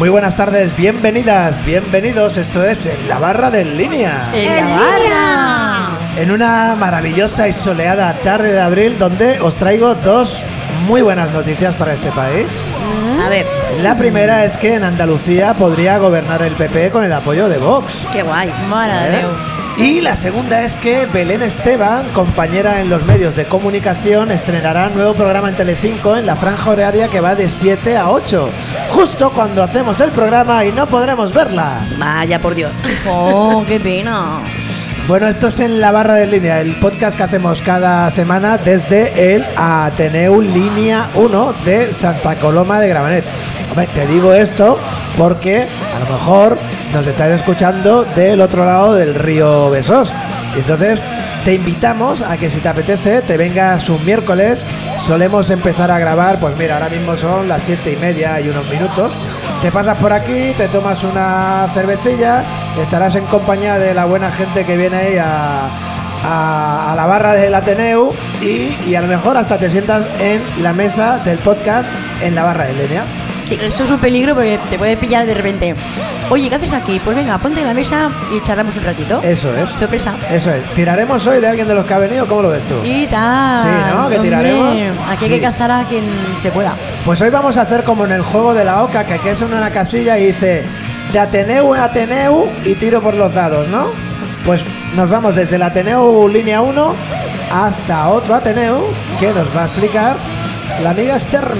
Muy buenas tardes, bienvenidas, bienvenidos. Esto es En la Barra de Línea. ¡En la barra! En una maravillosa y soleada tarde de abril donde os traigo dos muy buenas noticias para este país. A ver, La primera es que en Andalucía podría gobernar el PP con el apoyo de Vox. qué guay. Mare de ¿eh? Y la segunda es que Belén Esteban, compañera en los medios de comunicación, estrenará un nuevo programa en Telecinco en la franja horaria que va de 7 a 8, justo cuando hacemos el programa y no podremos verla. Vaya por Dios. Oh, qué pena. Bueno, esto es en la barra de línea, el podcast que hacemos cada semana desde el Ateneu Línea 1 de Santa Coloma de Gramenet. Hombre, te digo esto porque a lo mejor nos estáis escuchando del otro lado del río Besós. Y entonces te invitamos a que si te apetece te vengas un miércoles. Solemos empezar a grabar, pues mira, ahora mismo son las siete y media y unos minutos. Te pasas por aquí, te tomas una cervecilla, estarás en compañía de la buena gente que viene ahí a, la barra del Ateneu y, y a lo mejor hasta te sientas en la mesa del podcast en la barra de línea. Eso es un peligro porque te puede pillar de repente. Oye, ¿qué haces aquí? Pues venga, ponte en la mesa y charlamos un ratito. Eso es. Sorpresa. Eso es. ¿Tiraremos hoy de alguien de los que ha venido? ¿Cómo lo ves tú? Y tal. Sí, ¿no? ¿Que tiraremos? Aquí hay Sí. que cazar a quien se pueda. Pues hoy vamos a hacer como en el juego de la oca, que aquí es una casilla y dice de Ateneu a Ateneu y tiro por los dados, ¿no? Pues nos vamos desde el Ateneu línea 1 hasta otro Ateneu que nos va a explicar la amiga Esther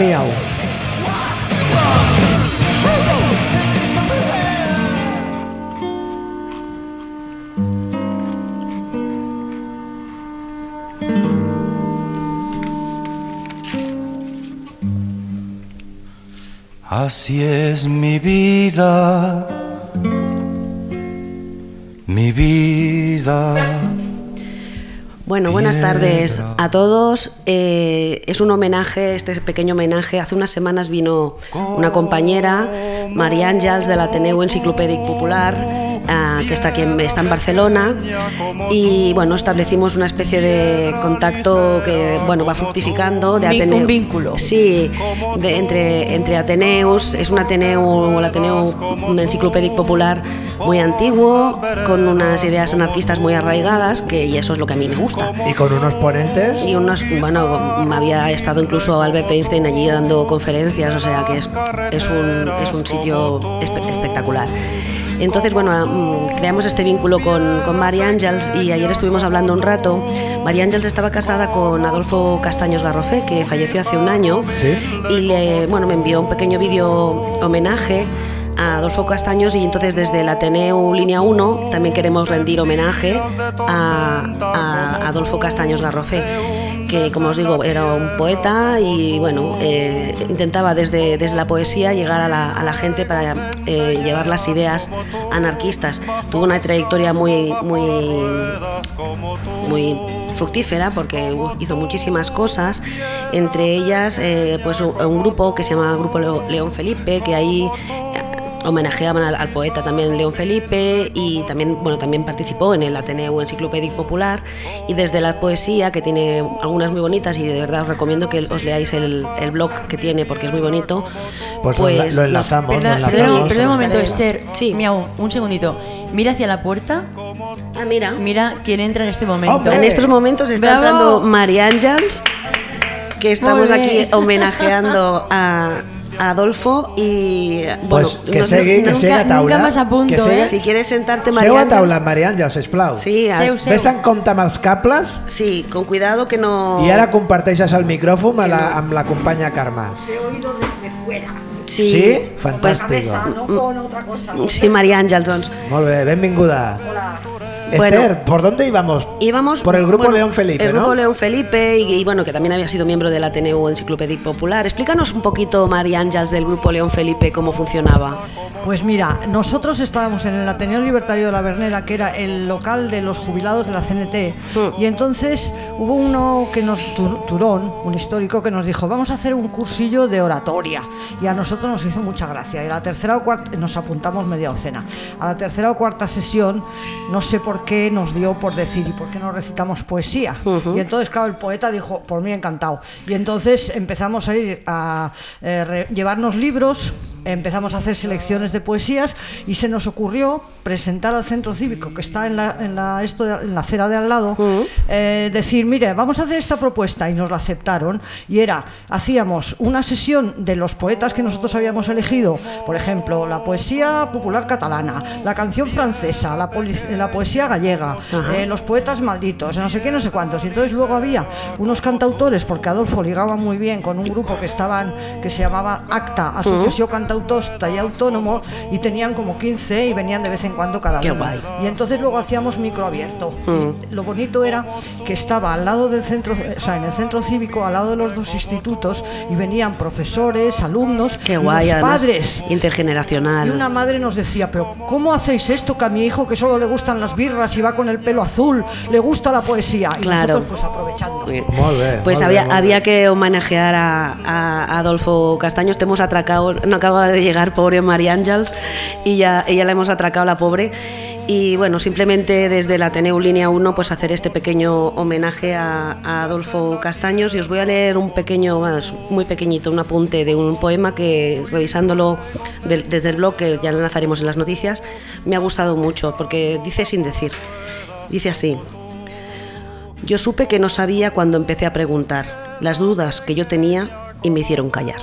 Así es mi vida, mi vida. Bueno, buenas tardes a todos. Eh, es un homenaje, este pequeño homenaje. Hace unas semanas vino una compañera, María Ángels, del Ateneo Enciclopédic Popular, ah, que está aquí en, está en Barcelona. Y bueno, establecimos una especie de contacto que bueno va fructificando de un vínculo. Sí, de- entre, entre Ateneus. Es un Ateneo, el Ateneo un Enciclopédic Popular muy antiguo, con unas ideas anarquistas muy arraigadas, que y eso es lo que a mí me gusta. Y con unos ponentes. Y unos, bueno, había estado incluso Albert Einstein allí dando conferencias, o sea que es, es, un, es un sitio espe- espectacular. Entonces, bueno, mm, creamos este vínculo con, con María Ángels y ayer estuvimos hablando un rato. María Ángels estaba casada con Adolfo Castaños Garrofé, que falleció hace un año, Sí. y le, bueno, me envió un pequeño vídeo homenaje a Adolfo Castaños y entonces desde el Ateneu Línea 1 también queremos rendir homenaje a, a Adolfo Castaños Garrofé que como os digo era un poeta y bueno eh, intentaba desde, desde la poesía llegar a la, gente para eh, llevar las ideas anarquistas. Tuvo una trayectoria muy muy fructífera porque hizo muchísimas cosas, entre ellas eh, pues un, grupo que se llama Grupo León Felipe, que ahí homenajeaban al, al poeta también León Felipe y también bueno también participó en el Ateneo Enciclopédic Popular y desde la poesía que tiene algunas muy bonitas y de verdad os recomiendo que os leáis el, el blog que tiene porque es muy bonito Pues lo enla- lo enlazamos, nos- lo enlazamos. perdona un momento, Esther. Sí. Miau, un segundito. Mira hacia la puerta. Ah, mira. Mira quién entra en este momento. ¡Hombre! En estos momentos está ¡Bravo! entrando María Ángels, que estamos aquí homenajeando a Adolfo y bueno, Pues que no segui, que nunca- siga a taula. nunca más a punto, que siga- ¿eh? si quieres sentarte María Seu a taula, Maria Àngels, sisplau. Sí, a- Seu, seu. Ves en compte amb els cables sí, con cuidado que no i ara comparteixes el micròfon amb la, amb la companya Carme. Sí, Sí? Fantàstico. sí, María Ángels, doncs. Molt bé, benvinguda. Bueno. Esther, ¿por dónde íbamos? Íbamos Por el grupo bueno, León Felipe, el ¿no? grupo León Felipe y, y, bueno que también había sido miembro del Ateneo Enciclopédic Popular. Explícanos un poquito, María Ángels, del grupo León Felipe cómo funcionaba. Pues mira, nosotros estábamos en el Ateneo Libertario de la Bernera, que era el local de los jubilados de la CNT, Mm. y entonces hubo uno que nos, Tur- Turón, un histórico, que nos dijo, vamos a hacer un cursillo de oratoria, y a nosotros nos hizo mucha gracia, y a la tercera o cuarta, nos apuntamos media docena, a la tercera o cuarta sesión, no sé por qué nos dio por decir, ¿y por qué no recitamos poesía? Y entonces, claro, el poeta dijo, por mí encantado, y entonces empezamos a ir a eh, llevarnos libros, empezamos a hacer selecciones de poesías y se nos ocurrió presentar al centro cívico que está en la, en la, esto de- en la acera de al lado, eh, decir, mire, vamos a hacer esta propuesta y nos la aceptaron. Y era, hacíamos una sesión de los poetas que nosotros habíamos elegido, por ejemplo, la poesía popular catalana, la canción francesa, la, la poesía gallega, eh, los poetas malditos, no sé qué, no sé cuántos. Y entonces luego había unos cantautores, porque Adolfo ligaba muy bien con un grupo que estaban, que se llamaba ACTA, Asociación Cantautos y Autónomo, y tenían como 15 y venían de vez en cuando cada Qué uno. guay. Y entonces luego hacíamos micro abierto. Y lo bonito era que estaba al lado del centro, o sea, en el centro cívico, al lado de los dos institutos, y venían profesores, alumnos, Qué y guay, los además, padres. intergeneracional. Y una madre nos decía, pero ¿cómo hacéis esto que a mi hijo que solo le gustan las birras y va con el pelo azul, le gusta la poesía? Y Claro. nosotros pues aprovechando. Bien. Pues había, había que homenajear a, a Adolfo Castaños. Te hemos atracado, no acaba de llegar pobre María Ángels y ya ella la hemos atracado la pobre. Y bueno, simplemente desde la Ateneu Línea 1, pues hacer este pequeño homenaje a, a Adolfo Castaños. Y os voy a leer un pequeño, muy pequeñito, un apunte de un poema que revisándolo del- desde el blog, que ya lo lanzaremos en las noticias, me ha gustado mucho porque dice sin decir. Dice así. Yo supe que no sabía cuando empecé a preguntar las dudas que yo tenía y me hicieron callar.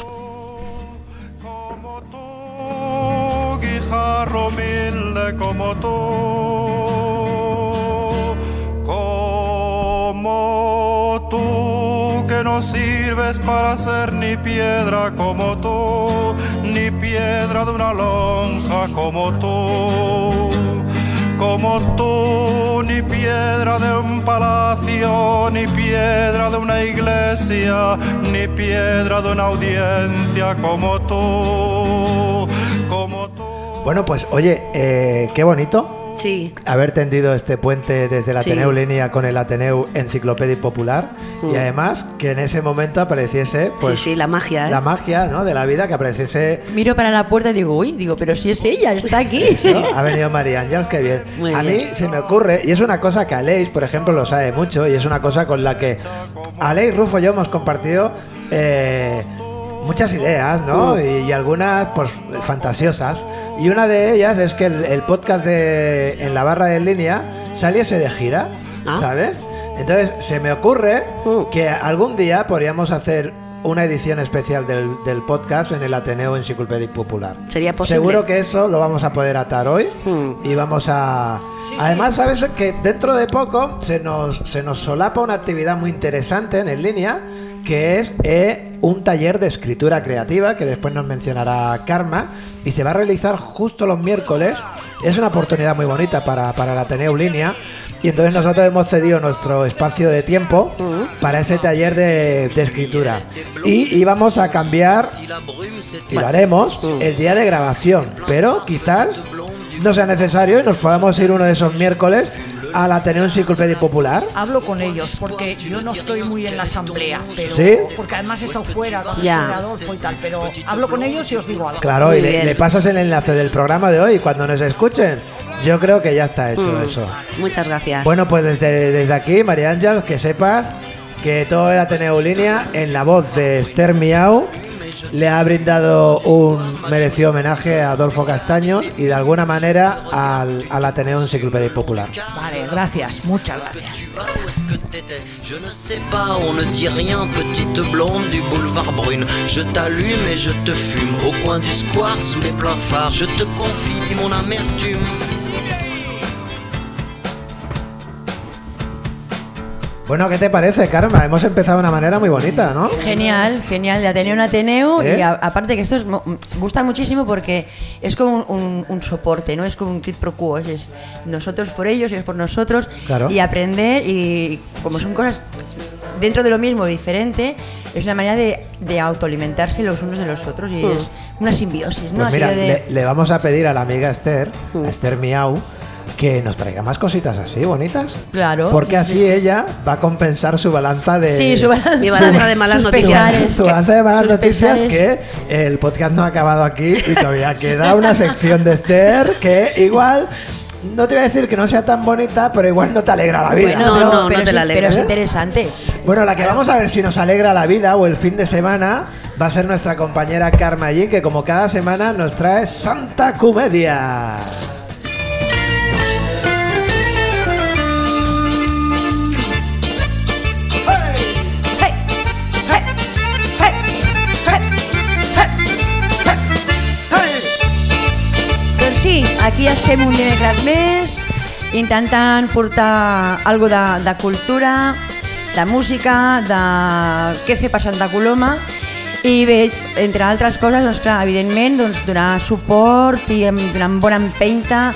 Sirves para ser ni piedra como tú, ni piedra de una lonja como tú. Como tú, ni piedra de un palacio, ni piedra de una iglesia, ni piedra de una audiencia como tú, como tú. Bueno, pues oye, eh, qué bonito Sí, haber tendido este puente desde el Sí. Ateneu Línea con el Ateneu Enciclopedia Popular y Mm. además que en ese momento apareciese pues sí, sí, la magia, ¿eh? la magia ¿no? de la vida, que apareciese Miro para la puerta y digo, uy, digo, pero si es ella, está aquí. Ha venido María Ángels, qué bien. Muy a bien. mí se me ocurre, y es una cosa que Aleix, por ejemplo, lo sabe mucho, y es una cosa con la que Aleix, Rufo y yo hemos compartido eh, muchas ideas, ¿no? Y, y algunas, pues, fantasiosas. Y una de ellas es que el, el podcast de En la barra de línea saliese de gira, Ah. ¿sabes? Entonces, se me ocurre Mm. que algún día podríamos hacer una edición especial del, del podcast en el Ateneo Enciclopedia Popular. Sería posible. Seguro que eso lo vamos a poder atar hoy Hmm. y vamos a... Además, sabes que dentro de poco se nos, se nos solapa una actividad muy interesante en, en línea que es eh, un taller de escritura creativa que después nos mencionará Karma y se va a realizar justo los miércoles. Es una oportunidad muy bonita para, para la Ateneo Línea y entonces nosotros hemos cedido nuestro espacio de tiempo para ese taller de, de escritura y íbamos a cambiar y lo haremos el día de grabación, pero quizás no sea necesario y nos podamos ir uno de esos miércoles al Ateneo Enciclopedia Popular. Hablo con ellos porque yo no estoy muy en la asamblea, pero ¿Sí? porque además he estado fuera de Adolfo y tal, pero hablo con ellos y os digo algo. Claro, Muy y le, pasas el enlace del programa de hoy cuando nos escuchen. Yo creo que ya está hecho Mm, eso. Muchas gracias. Bueno, pues desde, desde aquí, María Ángel, que sepas que todo el Ateneo Línea, en la voz de Esther Miau, le ha brindado un merecido homenaje a Adolfo Castaños y de alguna manera al, al Ateneo Enciclopedia Popular. Vale, gracias, muchas gracias. Où est-ce que t'étais Je ne sais pas, on ne dit rien, petite blonde du boulevard Brune. Je t'allume et je te fume au coin du square sous les pleins phares. Je te confie mon amertume. Bueno, ¿qué te parece, Karma? Hemos empezado de una manera muy bonita, ¿no? Genial, genial, de Ateneo en Ateneo. ¿Eh? Y a- aparte que esto es, gusta muchísimo porque es como un, un- un soporte, ¿no? Es como un quid pro quo. Es, es nosotros por ellos, ellos por nosotros. Claro. Y aprender, y como son cosas dentro de lo mismo, diferente, es una manera de, de autoalimentarse los unos de los otros. Y es una simbiosis, ¿no? Pues mira, de- le, le vamos a pedir a la amiga Esther, a Esther Miau, que nos traiga más cositas así, bonitas. Claro. Porque así ella va a compensar su balanza de... Sí, su balanza, Mi balanza de malas noticias. pesares, su balance de malas noticias pesares. que el podcast no ha acabado aquí y todavía queda una sección de Esther que igual no te voy a decir que no sea tan bonita, pero igual no te alegra la vida. Bueno, No, pero, no, no pero te la pero alegra. es interesante. Bueno, la que vamos a ver si nos alegra la vida o el fin de semana va a ser nuestra compañera Karma Yin, que como cada semana nos trae Santa Comedia. Aquí estem un dimecres més intentant portar algo de, de cultura, de música, de què fer per Santa Coloma. I bé, entre altres coses, doncs clar, evidentment, doncs, donar suport i donar bona empenta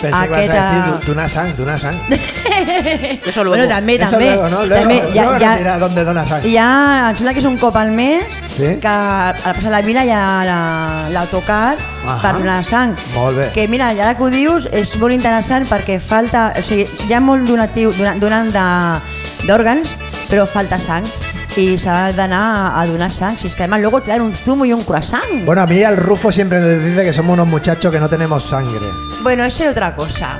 Pensé a que aquest... a decir eh, Duna Sang, Duna Sang. Eso luego. Bueno, també, Eso també. luego, ¿no? Luego, també, luego nos dirà dónde dona sang. Ha, em sembla que és un cop al mes Sí. que a la plaça de la Vila hi ha la- l'autocar Ahà. per donar sang. Molt bé. Que mira, ja que ho dius, és molt interessant perquè falta... O sigui, hi ha molt donatiu, dona- donant de- d'òrgans, però falta sang i s'ha d'anar a donar sang. Si es que además luego te dan un zumo y un croissant. Bueno, a mí el Rufo siempre nos dice que somos unos muchachos que no tenemos sangre. Bueno, eso es otra cosa.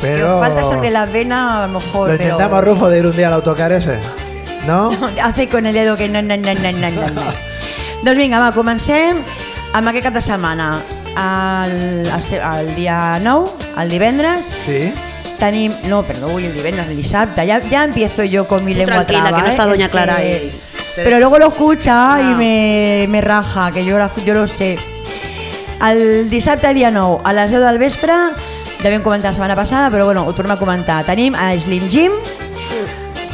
Pero- Que falta sangre en la vena, a lo mejor. ¿Lo pero- intentamos, Rufo, de ir un día al autocar ese? ¿No? Hace con el dedo que no, no, no, no, no, no. doncs vinga, va, comencem amb aquest cap de setmana. El, el dia 9, el divendres, Sí. Tenim... No, perdó, avui el divendres, el dissabte. Ya, ya empiezo yo con mi lengua tranquila, traba. que no ¿eh? está Doña Es Clara que- ahí. Pero luego lo escucha y Ah. me, me raja, que yo, la- yo lo sé. El dissabte, dia 9, a les 10 del vespre, ja vam comentar la setmana passada, però bueno, ho tornem a comentar. Tenim a Slim Jim,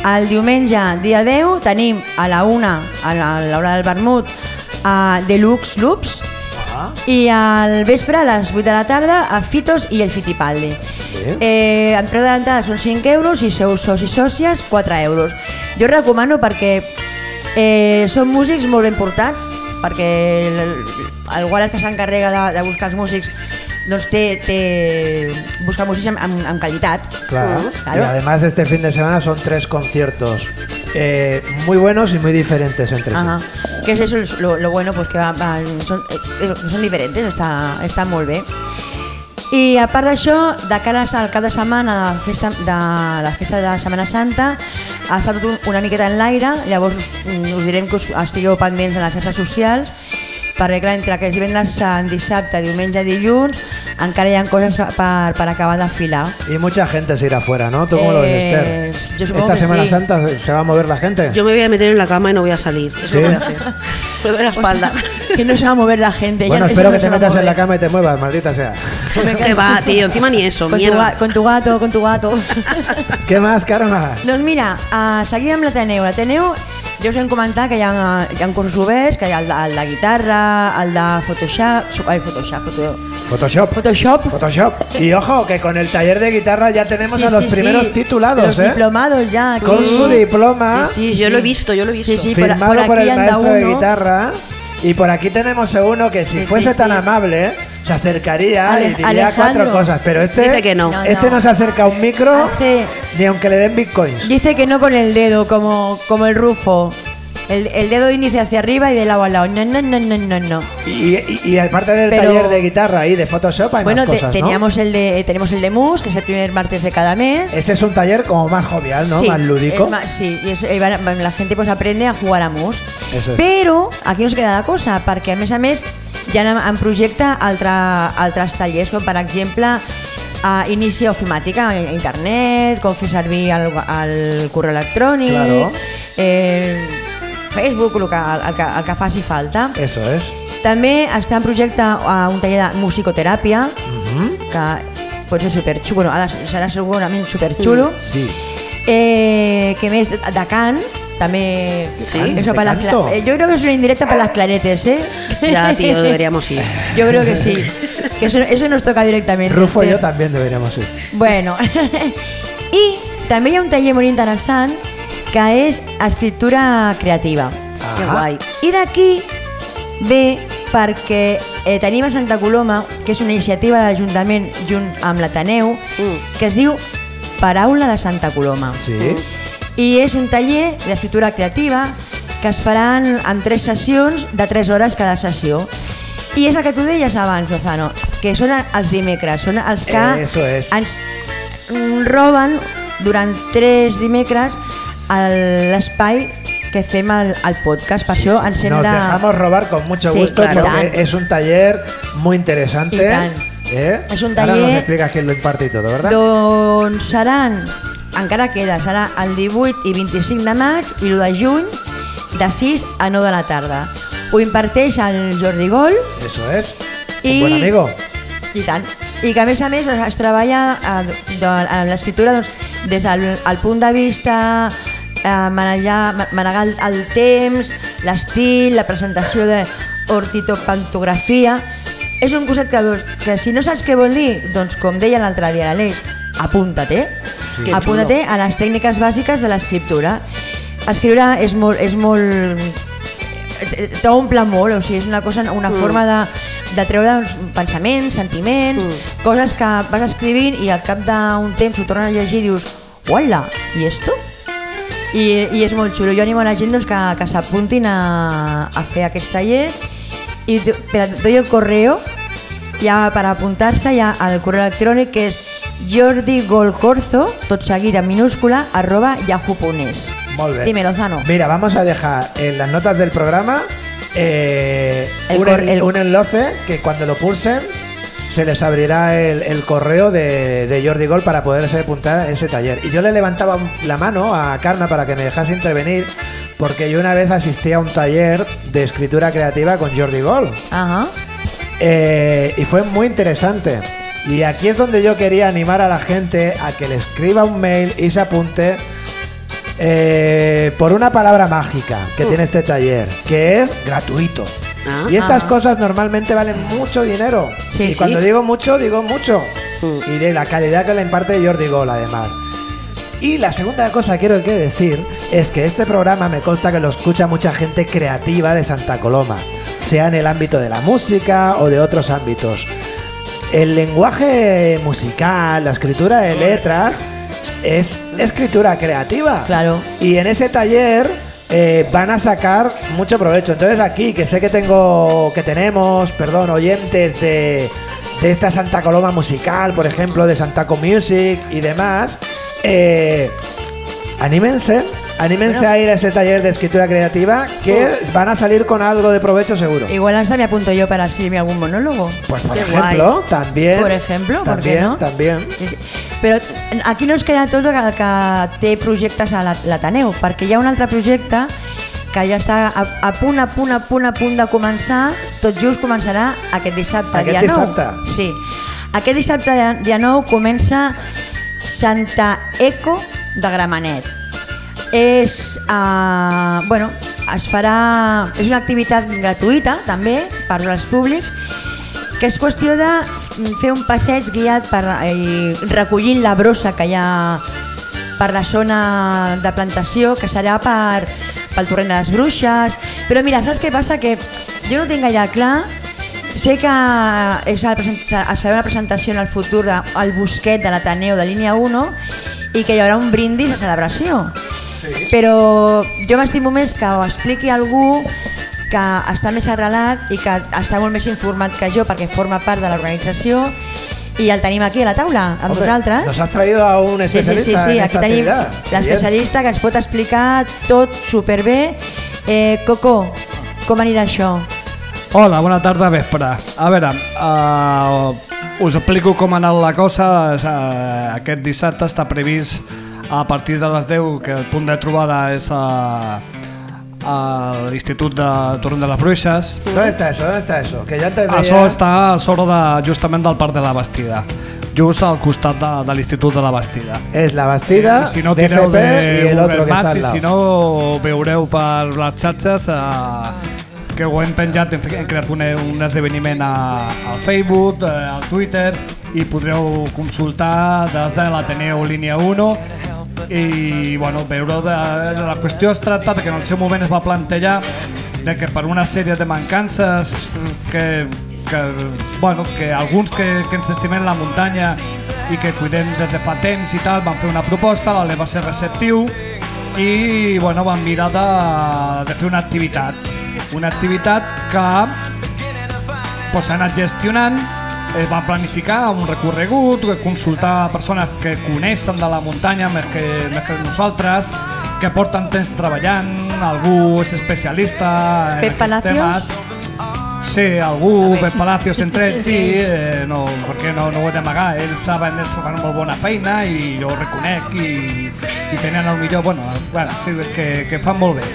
el diumenge, dia 10, tenim a la 1, a la- a l'hora del vermut, a Deluxe Loops, Ah, i al vespre, a les 8 de la tarda, a Fitos i el Fitipaldi. Bé. Eh, el preu de l'entrada són 5 euros i sou socis sòcies 4 euros. Jo recomano perquè eh, són músics molt ben portats, perquè el, el Wallace que s'encarrega de, de buscar els músics doncs té, té busca músics amb, amb, amb qualitat. Claro. Mm, claro. Y además este fin de semana son tres conciertos eh, muy buenos y muy diferentes entre sí. Ajá. Que és eso lo, lo bueno, pues que va, va, són, eh, són diferents, està, està molt bé. I a part d'això, de cara al cap de setmana de, festa, de la festa de Setmana Santa, ha estat tot un- una miqueta en l'aire, llavors us, mm, us direm que us estigueu pendents de les xarxes socials, perquè clar, entre que és divendres sant, dissabte, diumenge, dilluns, encara hi ha coses per, per acabar d'afilar. Y mucha gente se irá afuera, ¿no? ¿Tú cómo lo ves, Eh, Esther? yo supongo ¿Esta que Semana sí. Santa se va a mover la gente? Yo me voy a meter en la cama y no voy a salir. Eso ¿Sí? voy a hacer. Me duele la espalda. Que no se va a mover la gente. bueno, espero no que se te metas en la cama y te muevas, maldita sea. Que va, tío. Encima ni eso. Con tu, Mierda. con tu gato, con tu gato. ¿Qué más, Karma? doncs mira, uh, seguim amb l'Ateneu. L'Ateneu, ja us hem comentat que hi ha, hi ha cursos oberts, que hi ha el de, el de guitarra, el de Photoshop... Ai, Photoshop, foto, Photoshop. Photoshop. Photoshop. Y ojo, que con el taller de guitarra ya tenemos Sí, a los sí, primeros sí. titulados, Los ¿eh? diplomados ya. aquí. Con su diploma, Sí, sí, Yo lo he visto, yo lo he visto. Sí, sí, firmado por, por el maestro de guitarra. Y por aquí tenemos a uno que si Sí, fuese sí, tan sí. amable, ¿eh? Se acercaría Ale- y diría Alejandro. cuatro cosas. Pero este, Dice que no. No, este no. no se acerca a un micro Hace- ni aunque le den bitcoins. Dice que no con el dedo, como, como el Rufo. El, el dedo índice hacia arriba y de lado a lado. No, no, no, no, no, no. Y, y- y aparte del Pero- taller de guitarra y de Photoshop hay Bueno, más te- cosas, ¿no? teníamos el de, tenemos el de Mus, que es el primer martes de cada mes. Ese es un taller como más jovial, ¿no? Sí, más lúdico. es más- sí, y eso, y van- van- la gente pues aprende a jugar a mus. Eso es. Però aquí no es queda la cosa, perquè a més a més hi ha en, en projecte altre, altres tallers, com per exemple a inici ofimàtica a internet, com fer servir el, el correu electrònic, Claro. eh, Facebook, el que, el, que, el que faci falta. Eso es. També està en projecte uh, un taller de musicoteràpia, Mhm. que pot ser superxulo, bueno, de- serà segurament superxulo. Sí. Eh, que més? De, de cant, també... Sí, Eso para las eh, yo creo que es una indirecta para las claretes, ¿eh? Ya, tío, deberíamos ir. Yo creo que sí. Que eso, eso nos toca directamente. Rufo y yo también deberíamos ir. Bueno. I també hi ha un taller molt interessant que és escriptura creativa. Qué Ajá. guay. I d'aquí ve perquè eh, tenim a Santa Coloma, que és una iniciativa de l'Ajuntament junt amb l'Ateneu, Mm. que es diu Paraula de Santa Coloma. Sí. I és un taller d'escriptura creativa que es faran en tres sessions de 3 hores cada sessió. I és el que tu deies abans, Lozano, que són els dimecres, són els que Eso es. ens roben durant tres dimecres el- l'espai que fem al, al podcast. Per això ens hem Nos de... dejamos robar con mucho Sí, gusto claro. porque es un taller muy interesante. ¿eh? Es un Ahora nos taller- explicas quién lo imparte y todo, ¿verdad? Doncs seran, encara queda, serà el 18 i 25 de maig i l'1 de juny de 6 a 9 de la tarda. Ho imparteix el Jordi Gol Eso es. I- Un buen amigo. i tant. I que a més a més es treballa eh, en l'escriptura doncs, des del el punt de vista eh, manejar, ma- manegar el, el temps, l'estil, la presentació de ortitopantografia. És un curset que, que si no saps què vol dir, doncs com deia l'altre dia l'Aleix, apunta't, eh? Que Apunta't xulo. a les tècniques bàsiques de l'escriptura. Escriure és molt, és molt t'omple molt, o sigui, és una cosa, una mm. forma de, de treure doncs, pensaments, sentiments, mm. coses que vas escrivint i al cap d'un temps ho tornes a llegir i dius, uala, i esto? I, I és molt xulo. Jo animo a la gent doncs, que, que s'apuntin a, a fer aquests tallers i per doy el correo ja per apuntar-se ja al correu electrònic que és jordigolcorzo, tot seguit en minúscula, arroba yahoo.es. Molt bé. Dime, Lozano. Mira, vamos a dejar en las notas del programa eh, El un, el- enlace que cuando lo pulsen se les abrirá el, el correo de, de Jordi Gol para poderse apuntar a ese taller. Y yo le levantaba la mano a Carna para que me dejase intervenir porque yo una vez asistí a un taller de escritura creativa con Jordi Gol. Ajá. Eh, y fue muy interesante. Y aquí es donde yo quería animar a la gente a que le escriba un mail y se apunte eh, por una palabra mágica que tiene este taller, que es gratuito. Ah. y estas Ah. cosas normalmente valen mucho dinero. Sí, y sí. cuando digo mucho, digo mucho. Mm. Y de la calidad que le imparte Jordi Gol, además. Y la segunda cosa que quiero que decir es que este programa me consta que lo escucha mucha gente creativa de Santa Coloma, sea en el ámbito de la música o de otros ámbitos. El lenguaje musical, la escritura de letras, es escritura creativa. Claro. Y en ese taller eh, van a sacar mucho provecho. Entonces aquí, que sé que tengo, que tenemos, perdón, oyentes de, de esta Santa Coloma musical, por ejemplo, de Santaco Music y demás, eh, anímense. Anímense Bueno. a ir a ese taller de escritura creativa que van a salir con algo de provecho seguro. Igual hasta me apunto yo para escribir algún monólogo. Pues por Qué ejemplo, también. Por ejemplo, ¿por qué también, no? también. Sí, sí. Però aquí no es queda tot el que té projectes a la- l'Ateneu, perquè hi ha un altre projecte que ja està a, a punt, a punt, a punt, a punt de començar, tot just començarà aquest dissabte, Aquest dia dissabte? 9. Sí. Aquest dissabte, dia 9, comença Santa Eco de Gramenet. És, uh, bueno, es farà... És una activitat gratuïta, també, per als públics, que és qüestió de fer un passeig guiat per, eh, recollint la brossa que hi ha per la zona de plantació, que serà per, pel torrent de les bruixes. Però mira, saps què passa? Que jo no tinc gaire clar Sé que és el es farà una presentació en el futur del Bosquet de l'Ateneu de línia 1 i que hi haurà un brindis a celebració. Sí. Però jo m'estimo més que ho expliqui algú que està més arrelat i que està molt més informat que jo perquè forma part de l'organització i el tenim aquí a la taula amb Hombre, vosaltres. Nos has traído a un Sí, sí, sí, especialista sí, en aquí esta tenim l'especialista que ens pot explicar tot superbé. Eh, Coco, com anirà això? Hola, bona tarda, vespre. A veure, uh, us explico com ha anat la cosa. Uh, aquest dissabte està previst a partir de les 10 que el punt de trobada és a, a l'Institut de Torrent de les Bruixes. ¿Dónde está eso? ¿Dónde está eso? Que yo antes veía... Això està a sobre de, justament del Parc de la Bastida, just al costat de, de l'Institut de la Bastida. Es la Bastida, I si no DFP de otro Google que Maps al i lado. si no veureu per les xarxes eh, que ho hem penjat, hem, hem creat un, un esdeveniment a, al Facebook, eh, al Twitter i podreu consultar des de l'Ateneu línia 1 i bueno, veure de, de la qüestió es tracta que en el seu moment es va plantejar de que per una sèrie de mancances que, que, bueno, que alguns que, que ens estimem la muntanya i que cuidem des de fa temps i tal, van fer una proposta, l'Ale va ser receptiu i bueno, van mirar de, de fer una activitat. Una activitat que pues, anat gestionant es va planificar un recorregut, consultar persones que coneixen de la muntanya més que, més que nosaltres, que porten temps treballant, algú és especialista en Pep aquests Palacios? temes. Sí, algú, Pep Palacios entre ells, sí, eh, no, perquè no, no ho he d'amagar, ells saben, ells fan molt bona feina i jo ho reconec i, i tenen el millor, bueno, bueno sí, que, que fan molt bé.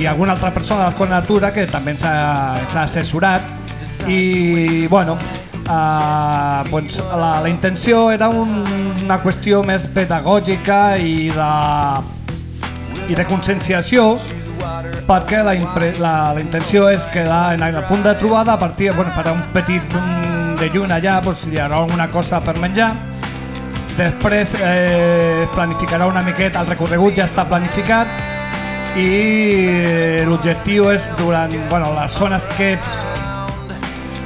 I alguna altra persona de la Natura que també ens ha, ens ha assessorat i, bueno, Uh, doncs la, la intenció era un, una qüestió més pedagògica i de, i de conscienciació perquè la, impre, la, la intenció és que la, en el punt de trobada a partir bueno, per a un petit un de lluna allà doncs, hi haurà alguna cosa per menjar. Després eh, planificarà una miqueta el recorregut ja està planificat i l'objectiu és durant bueno, les zones que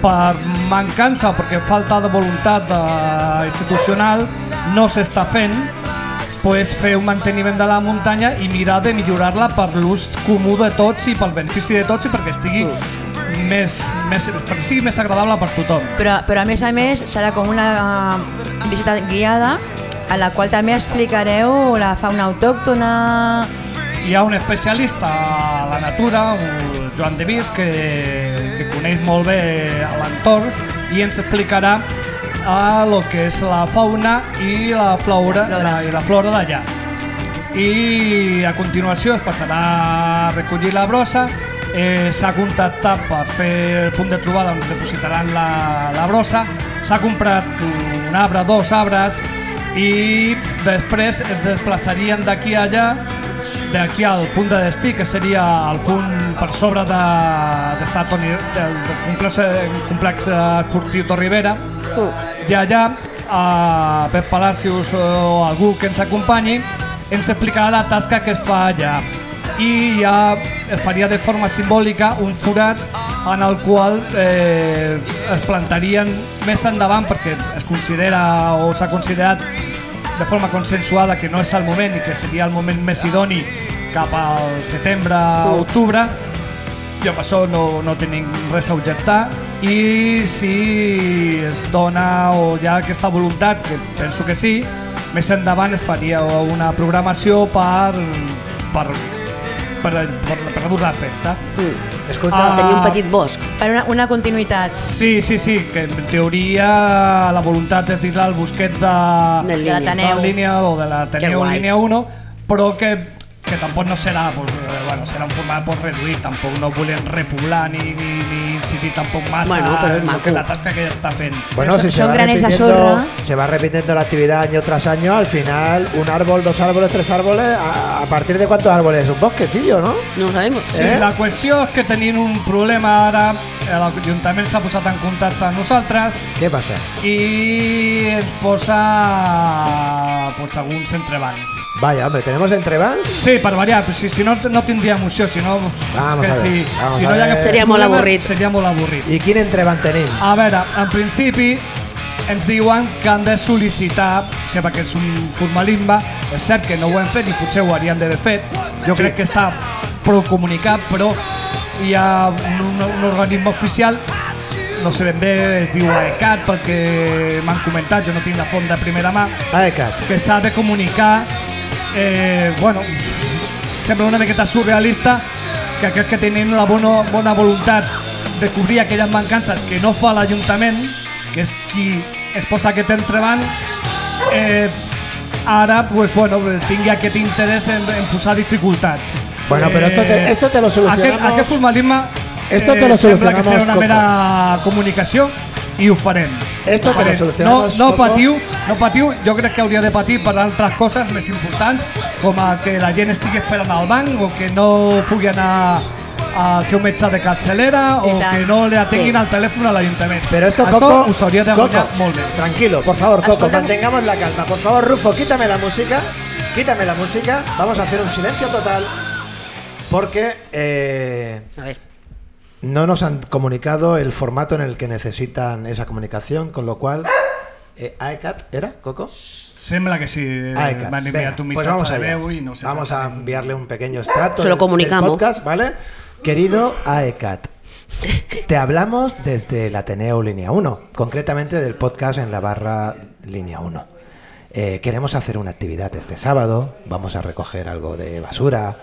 per mancança perquè falta de voluntat eh, institucional no s'està fent pues, fer un manteniment de la muntanya i mirar de millorar-la per l'ús comú de tots i pel benefici de tots i perquè estigui més, més, perquè sigui més agradable per tothom. Però, però a més a més serà com una uh, visita guiada a la qual també explicareu la fauna autòctona Hi ha un especialista a la natura, Joan de Vis, que coneix molt bé l'entorn i ens explicarà a lo que és la fauna i la flora, La flora. la, i la flora d'allà. I a continuació es passarà a recollir la brossa, eh, s'ha contactat per fer el punt de trobada on depositaran la, la brossa, s'ha comprat un arbre, dos arbres i després es desplaçarien d'aquí a allà d'aquí al punt de destí, que seria el punt per sobre de, d'estar Toni, del, del complex, complex esportiu Torribera, i allà a Pep Palacios o algú que ens acompanyi ens explicarà la tasca que es fa allà. I ja es faria de forma simbòlica un forat en el qual eh, es plantarien més endavant perquè es considera o s'ha considerat de forma consensuada que no és el moment i que seria el moment més idoni cap al setembre, octubre. I amb això no, no tenim res a objectar. I si es dona o hi ha aquesta voluntat, que penso que sí, més endavant faria una programació per, per, per, per, per dur-la a efecte. Escolta, Ah. Tenia un petit bosc. per una, una continuïtat Sí, sí, sí, que en teoria la voluntat és dir-la al busquet de, de l'Ateneu. línia o de la Que Teneu guai. línia 1, però que, que tampoc no serà, pues, eh, bueno, serà un format pues, reduït, tampoc no volem repoblar ni, ni, ni incidir tampoc massa Bueno, però és maco. que la tasca que ja està fent. Bueno, si se son va, repitiendo, sorra. se va repitiendo la actividad año tras año, al final un árbol, dos árboles, tres árboles, ¿a, a partir de cuántos árboles? Un bosquecillo, ¿no? No ho sabem. Sí, Eh? la qüestió és que tenim un problema ara, eh, l'Ajuntament s'ha posat en contacte amb nosaltres ¿Qué pasa? i ens posa pues, alguns entrebancs. Vaya, hombre, tenemos entrevans. Sí, per variar, si, si no, no tindria emoció, si no... Vamos que a ver, si, vamos si a no ver. Seria molt avorrit. Seria molt avorrit. ¿Y quién entrevan tenim? A veure, en principi ens diuen que han de sol·licitar, o sigui, perquè és un formalimba, és cert que no ho hem fet i potser ho haurien d'haver fet, jo crec que està prou comunicat, però hi ha un, un organisme oficial no sé ben bé, es diu AECAT perquè m'han comentat, jo no tinc la font de primera mà, AECAT. que s'ha de comunicar eh, bueno, sembla una miqueta surrealista que aquells que tenen la bona, bona voluntat de cobrir aquelles mancances que no fa l'Ajuntament, que és qui es posa aquest entrebanc, eh, ara pues, bueno, tingui aquest interès en, en posar dificultats. Bueno, pero esto te- esto te lo solucionamos. Aquest, aquest formalisme Esto te lo sembla que solucionamos, serà una Coco. mera comunicació i ho farem. Esto te lo solucionamos, No, no Coco. patiu, no patiu, jo crec que hauria de patir per altres coses més importants, com a que la gent estigui esperant al banc o que no pugui anar al seu metge de capçalera o tant. que no li atenguin Sí. al telèfon a l'Ajuntament. Pero esto, Coco, us hauria de Coco, guanyar molt bé. tranquilo, por favor, Coco, mantengamos la calma. Por favor, Rufo, quítame la música, quítame la música. Vamos a hacer un silencio total porque eh, A ver. no nos han comunicado el formato en el que necesitan esa comunicación, con lo cual eh, AECAT era Coco. Sembla que sí. eh, Venga, enviat un pues missatge vamos de allá. veu i no sé Vamos a enviarle un pequeño extracto Se lo del comunicamos. podcast, ¿vale? Querido AECAT, Te hablamos desde el Ateneo Línea 1, concretamente del podcast en la barra Línea 1. Eh, queremos hacer una actividad este sábado, vamos a recoger algo de basura,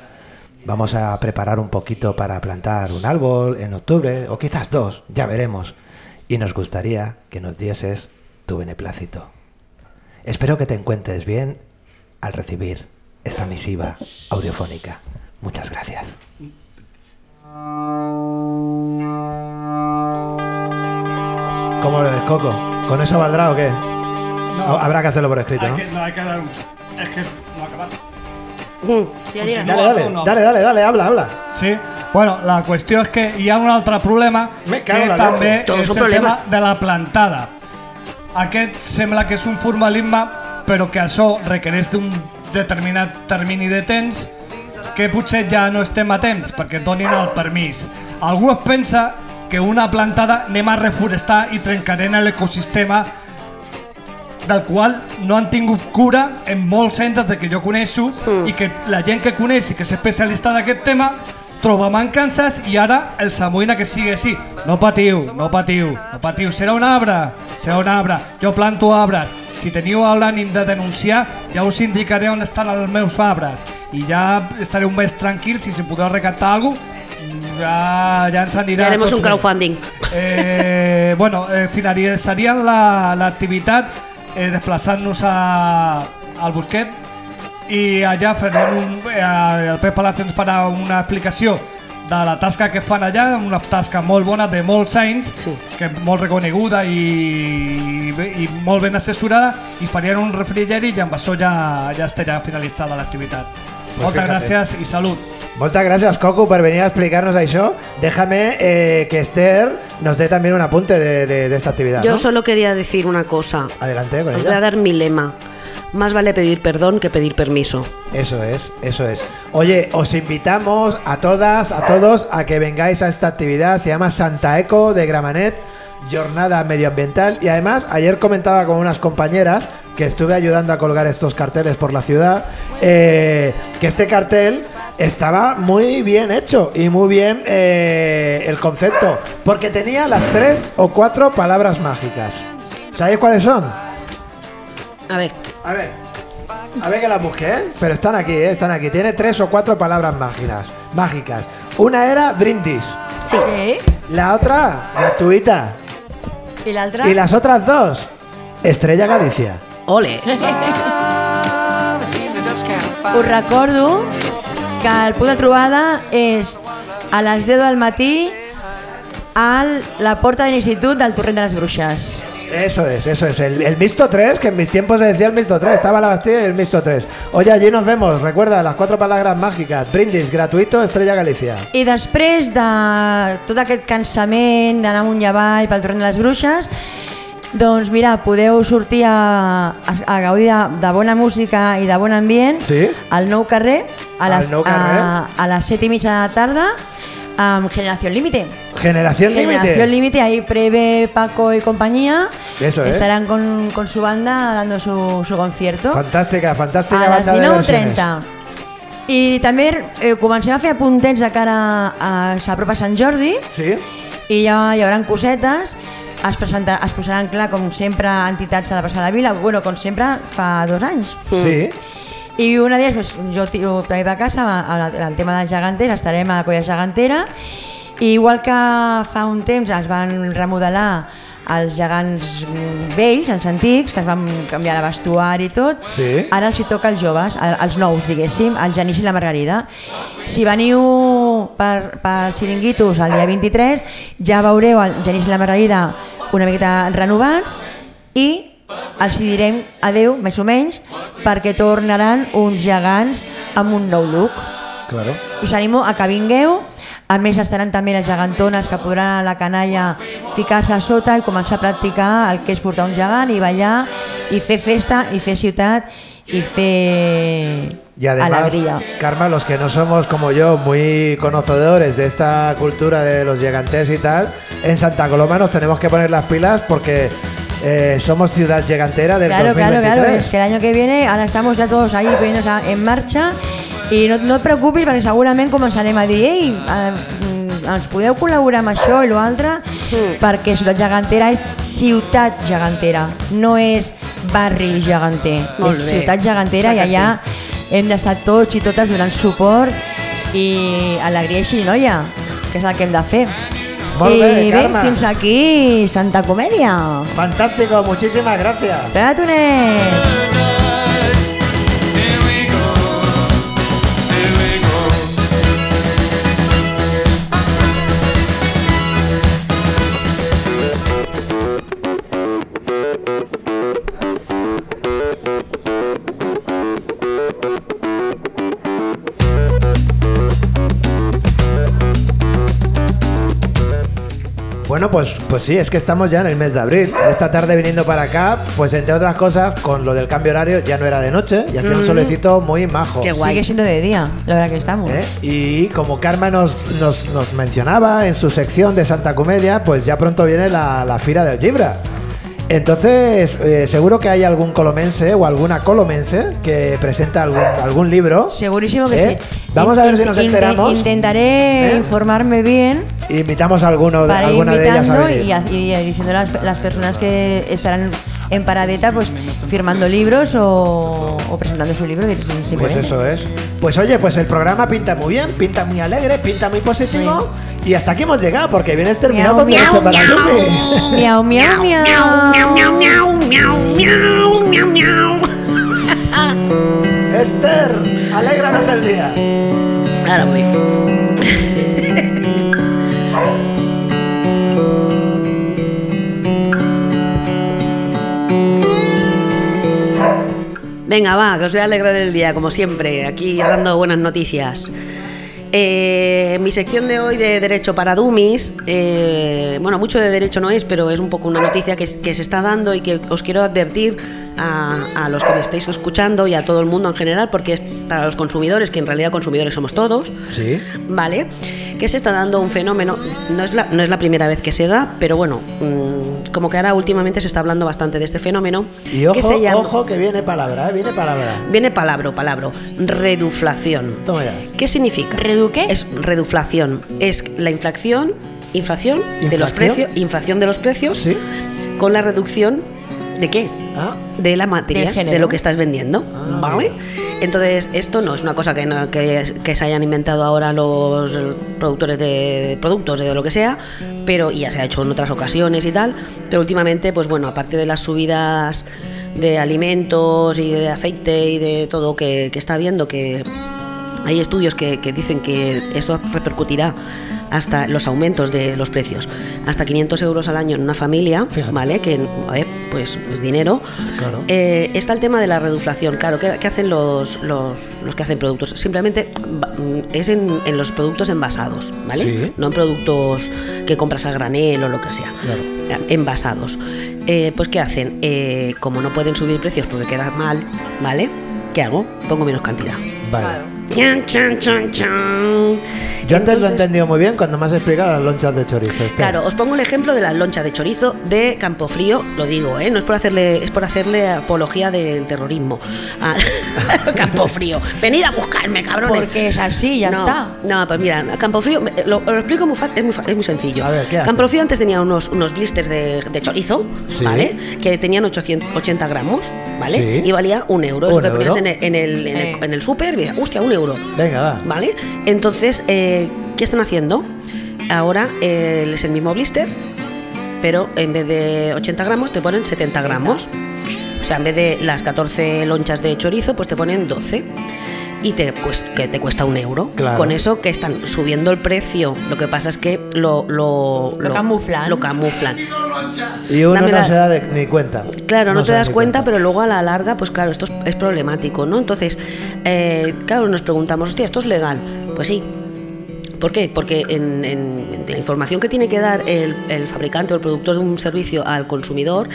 vamos a preparar un poquito para plantar un árbol en octubre, o quizás dos, ya veremos. Y nos gustaría que nos dieses tu beneplácito. Espero que te encuentres bien al recibir esta misiva audiofónica. Muchas gracias. ¿Cómo lo ves, Coco? ¿Con eso valdrá o qué? No. Habrá que hacerlo por escrito, Hay ¿no? que, no, hay que dar un... Es que no ha acabado. Ja dirà. Dale, dale, No. dale, dale, dale, habla, habla. Sí, bueno, la qüestió és que hi ha un altre problema Me cago que també és el tema de la plantada. Aquest sembla que és un formalisme, però que això requereix d'un determinat termini de temps que potser ja no estem a temps perquè et donin el permís. Algú es pensa que una plantada anem a reforestar i trencarem l'ecosistema del qual no han tingut cura en molts centres de que jo coneixo mm. i que la gent que coneix i que és especialista en aquest tema troba mancances i ara els amoïna que sigui així. No patiu, no patiu, no patiu. Serà un arbre, serà un arbre. Jo planto arbres. Si teniu l'ànim de denunciar, ja us indicaré on estan els meus arbres. I ja estareu més tranquils i si podeu recaptar alguna cosa, ja, ja ens anirà haremos tot un crowdfunding. Eh, bueno, eh, finalitzaríem la- l'activitat eh, desplaçant-nos a, al Busquet i allà farem un, eh, el Pep Palacio ens farà una explicació de la tasca que fan allà, una tasca molt bona de molts anys, Sí. que és molt reconeguda i, i, i molt ben assessorada, i farien un refrigeri i amb això ja, ja estarà finalitzada l'activitat. Pues Moltes fíjate. gràcies i salut. Muchas gracias, Coco, por venir a explicarnos eso. Déjame eh, que Esther nos dé también un apunte de, de- de esta actividad. Yo ¿no? solo quería decir una cosa. Adelante con Os voy a ella. dar mi lema. Más vale pedir perdón que pedir permiso. Eso es, eso es. Oye, os invitamos a todas, a todos, a que vengáis a esta actividad. Se llama Santa Eco de Gramanet, jornada medioambiental. Y además, ayer comentaba con unas compañeras que estuve ayudando a colgar estos carteles por la ciudad, eh, que este cartel estaba muy bien hecho y muy bien eh, el concepto, porque tenía las tres o cuatro palabras mágicas. ¿Sabéis cuáles son? A ver, A ver, a ver que las busqué, ¿eh? pero están aquí, ¿eh? están aquí. Tiene tres o cuatro palabras mágicas. mágicas. Una era brindis, sí. La otra gratuita y las otras dos Estrella Galicia. Ole. Us recordo que el punt de trobada és a les 10 del matí a la porta de l'Institut del Torrent de les Bruixes. Eso es, eso es. El, el Misto 3, que en mis tiempos se decía el Misto 3. Estaba la Bastilla y el Misto 3. Oye, allí nos vemos. Recuerda las cuatro palabras mágicas. Brindis, gratuito, Estrella Galicia. I després de tot aquest cansament d'anar amunt i avall pel Torrent de les Bruixes, doncs mira, podeu sortir a, a, a gaudir de, de bona música i de bon ambient Sí. al nou carrer a les, Nou Carrer. a, a les 7 i mitja de la tarda amb Generació Límite. Generación Generación Límite. Límite, ahí Preve, Paco y compañía Eso es. estarán con, con su banda dando su, su concierto Fantástica, fantástica a banda de versiones. 19.30. I també eh, comencem a fer apuntets de cara a, a s'apropa Sant Jordi Sí. i ja hi haurà cosetes es, presenta, es posaran clar, com sempre, entitats a la plaça de la Vila, bueno, com sempre, fa dos anys. Sí. I una d'elles, pues, jo tiro també de casa, el, el tema dels geganters, estarem a la colla gegantera, i igual que fa un temps es van remodelar els gegants vells, els antics, que es van canviar de vestuari i tot, Sí. ara els hi toca als joves, als nous, diguéssim, el Genís i la Margarida. Si veniu per, per Xiringuitos el dia 23, ja veureu el Genís i la Margarida una miqueta renovats i els hi direm adeu, més o menys, perquè tornaran uns gegants amb un nou look. Claro. Us animo a que vingueu, a més estaran també les gegantones que podran a la canalla ficar-se a sota i començar a practicar el que és portar un gegant i ballar i fer festa i fer ciutat i fer Y además, alegria. Karma, los que no somos como yo muy conocedores de esta cultura de los gigantes y tal, en Santa Coloma nos tenemos que poner las pilas porque eh, somos ciudad gigantera del Claro, claro, 2023. claro, es que el año que viene ahora estamos ya todos ahí poniéndonos en marcha y no, no et preocupis perquè segurament començarem a dir ei, eh, mm, ens podeu col·laborar amb això i l'altre perquè Ciutat Gegantera és ciutat gegantera, no és barri geganter, Molt és bé. ciutat gegantera Clar i allà hem d'estar tots i totes donant suport i alegria i xirinoia, que és el que hem de fer. Molt I bé, bé, Carme. fins aquí Santa Comèdia. Fantástico, muchísimas gracias. Pegatonet! Bueno, pues, pues sí, es que estamos ya en el mes de abril. Esta tarde viniendo para acá, pues entre otras cosas, con lo del cambio horario ya no era de noche y hacía un solecito muy majo. Qué guay. Sigue siendo de día, la verdad que estamos. ¿Eh? Y como Karma nos, nos, nos mencionaba en su sección de Santa Comedia, pues ya pronto viene la, la Fira del Gibra. Entonces, eh, seguro que hay algún colomense o alguna colomense que presenta algún, algún libro. Segurísimo que ¿Eh? sí. Vamos a ver si nos enteramos. Intentaré ¿Eh? informarme bien Invitamos a alguno de, alguna de ellas a venir. y, a- y diciendo a las, las personas que estarán en paradeta, pues firmando libros o, o presentando su libro. Pues eso es. Pues oye, pues el programa pinta muy bien, pinta muy alegre, pinta muy positivo. Y hasta aquí hemos llegado, porque vienes terminado Miau, con derecho para Lumis. Miau, miau, miau. miau, miau, miau, miau, miau. Esther, alégranos el día. Ahora voy. Venga, va, que os voy a alegrar el día, como siempre, aquí dando buenas noticias. Eh, mi sección de hoy de Derecho para Dummies, eh, bueno, mucho de derecho no es, pero es un poco una noticia que, que se está dando y que os quiero advertir a, a los que me estáis escuchando y a todo el mundo en general, porque es para los consumidores, que en realidad consumidores somos todos, Sí. ¿vale? Que se está dando un fenómeno, no es la, no es la primera vez que se da, pero bueno, mm, como que ahora últimamente se está hablando bastante de este fenómeno. Y ojo, que se llama, ojo que viene palabra, ¿eh? viene palabra. Viene palabra, palabra, reduflación. Toma ya. ¿Qué significa? ¿Redu qué? Es reduflación. Es la inflación, inflación de los ¿Inflación? precios, inflación de los precios Sí. con la reducción de qué? Ah, de la materia, de lo que estás vendiendo, Ah, ¿vale? mira. Entonces, esto no es una cosa que, no- que, que se hayan inventado ahora los productores de productos, de lo que sea, pero y ya se ha hecho en otras ocasiones y tal, pero últimamente, pues bueno, aparte de las subidas de alimentos y de aceite y de todo que, que está habiendo, que hay estudios que, que dicen que eso repercutirá hasta los aumentos de los precios, hasta 500 euros al año en una familia, Fíjate. ¿vale? Que, a ver, pues es dinero. Pues claro. Eh, está el tema de la reduflación, claro, ¿qué, qué hacen los, los, los que hacen productos? Simplemente mm, es en, en los productos envasados, ¿vale? Sí. No en productos que compras a granel o lo que sea. Claro. Envasados. Eh, pues ¿qué hacen? Eh, como no pueden subir precios porque queda mal, ¿vale? ¿Qué hago? Pongo menos cantidad. vale. Chan, chan, chan, chan. Yo antes lo he entendido muy bien cuando me has explicado las lonchas de chorizo. Esther. Claro, os pongo el ejemplo de la loncha de chorizo de Campofrío, lo digo, ¿eh? no es por hacerle, es por hacerle apología del terrorismo a Campofrío. Venid a buscarme, cabrones. Porque es así, ya no, está. No, pues mira, Campofrío, lo, lo explico muy fa- es, muy, fa- es muy sencillo. A ver, ¿qué hace? Campofrío antes tenía unos, unos blisters de, de chorizo, Sí. ¿vale? Que tenían 880 gramos, ¿vale? Sí. Y valía un euro. Eso Un que ponías euro. en el, en el, en el- Eh. el súper, hostia, un euro. Venga, va. ¿Vale? Entonces, eh, ¿qué están haciendo? Ahora eh, es el mismo blister, pero en vez de 80 gramos te ponen 70 gramos. O sea, en vez de las 14 lonchas de chorizo, pues te ponen 12. Y te, pues, que te cuesta un euro. Claro. Con eso que están subiendo el precio. Lo que pasa es que lo, lo, Lo camuflan. Lo camuflan. Y uno Dame no la- se da de- ni cuenta. Claro, no, te das cuenta, pero luego a la larga, pues claro, esto es, es problemático, ¿no? Entonces, eh, claro, nos preguntamos, hostia, ¿esto es legal? Pues sí. ¿Por qué? Porque en, en- en la información que tiene que dar el, el fabricante o el productor de un servicio al consumidor,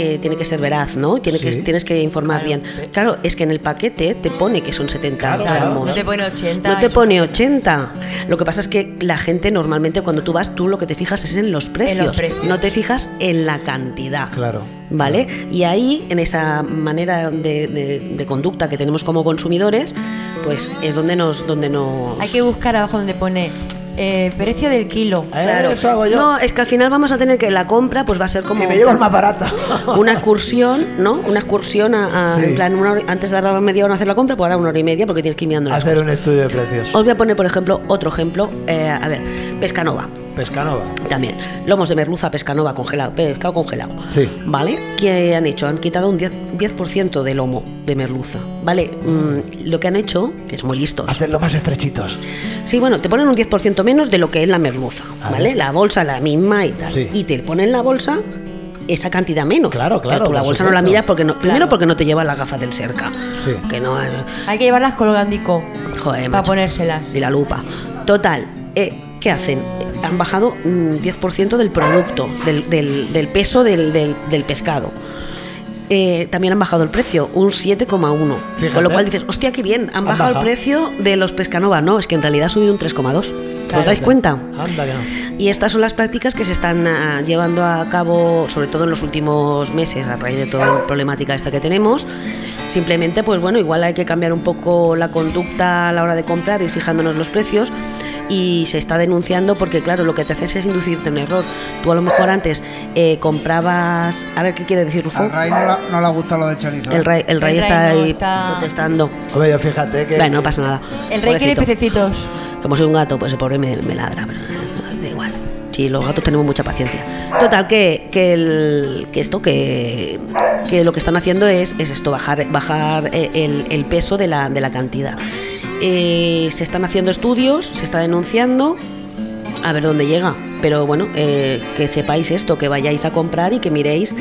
eh, tiene que ser veraz, ¿no? Tiene que, tienes que informar bien. Claro, es que en el paquete te pone que son 70 Claro, gramos. No te pone 80. No te pone 80. Lo que pasa es que la gente normalmente cuando tú vas, tú lo que te fijas es en los precios. precios. No te fijas en la cantidad. Claro. ¿Vale? Y ahí, en esa manera de, de- de conducta que tenemos como consumidores, pues es donde nos, donde nos Hay que buscar abajo donde pone eh, precio del kilo. Eh, Eso hago yo. No, es que al final vamos a tener que la compra pues va a ser como y me llevo el más barato. una excursión, ¿no? Una excursión a, a- Sí. en plan una hora- antes de dar media hora a hacer la compra, pues ahora una hora y media porque tienes que ir mirando Hacer cosas. un estudio de precios. Os voy a poner, por ejemplo, otro ejemplo. eh, a ver, Pescanova. Pescanova. También. Lomos de merluza, pescanova congelado, pescado congelado. Sí. ¿Vale? ¿Qué han hecho? Han quitado un 10%, 10% de lomo de merluza. ¿Vale? Mm, lo que han hecho, que es muy listos. Hacerlo más estrechitos. Sí, bueno, te ponen un 10% menos de lo que es la merluza. A ¿Vale? ver. La bolsa la misma y tal. Sí. Y te ponen en la bolsa esa cantidad menos. Claro, claro, Pero la bolsa no la miras porque no, primero Claro. porque no te llevas las gafas del cerca. Sí. Que no. Hay que llevarlas colgandico Joder, para macho. ponérselas. Y la lupa. Total, eh, ¿qué hacen? Han bajado un 10% del producto, del, del- del peso del, del- del pescado. Eh, también han bajado el precio, un 7,1. Fíjate. Con lo cual dices, hostia, qué bien, han, Han bajado, bajado. el precio de los pescanova. No, es que en realidad ha subido un 3,2. ¿Os dais cuenta? Anda que no. Y estas son las prácticas que se están ah, llevando a cabo, sobre todo en los últimos meses, a raíz de toda la problemática esta que tenemos. Simplemente, pues bueno, igual hay que cambiar un poco la conducta a la hora de comprar, ir fijándonos los precios. Y se está denunciando porque, claro, lo que te haces es inducirte a un error. Tú a lo mejor antes eh, comprabas. A ver, ¿qué quiere decir Rufo? Al Ray no, la- no le gusta lo de chorizo. El rey, el rey El está rey no ahí está- protestando. Hombre, yo fíjate que. Bueno, no pasa nada. El rey quiere pececitos. Como soy un gato, pues el pobre me, me ladra, pero da igual. Sí, los gatos tenemos mucha paciencia. Total, que, que, el- que esto, que, que lo que están haciendo es, es esto, bajar, bajar eh, el, el peso de la, de la cantidad. Eh, se están haciendo estudios, se está denunciando, a ver dónde llega. Pero bueno, eh, que sepáis esto, que vayáis a comprar y que miréis